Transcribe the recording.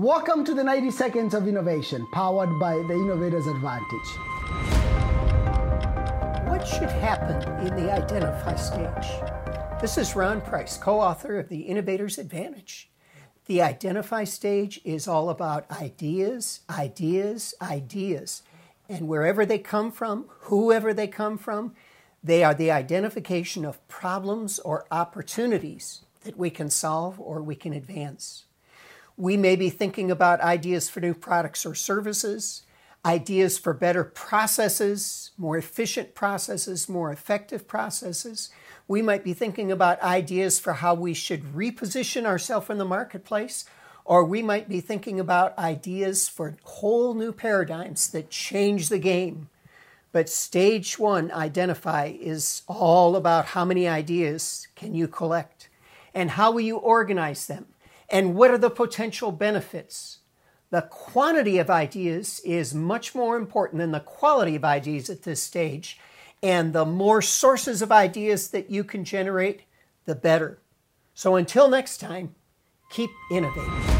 Welcome to the 90 Seconds of Innovation, powered by the Innovator's Advantage. What should happen in the identify stage? This is Ron Price, co author of The Innovator's Advantage. The identify stage is all about ideas, ideas, ideas. And wherever they come from, whoever they come from, they are the identification of problems or opportunities that we can solve or we can advance. We may be thinking about ideas for new products or services, ideas for better processes, more efficient processes, more effective processes. We might be thinking about ideas for how we should reposition ourselves in the marketplace, or we might be thinking about ideas for whole new paradigms that change the game. But stage one, identify, is all about how many ideas can you collect and how will you organize them and what are the potential benefits. The quantity of ideas is much more important than the quality of ideas at this stage. And the more sources of ideas that you can generate, the better. So until next time, keep innovating.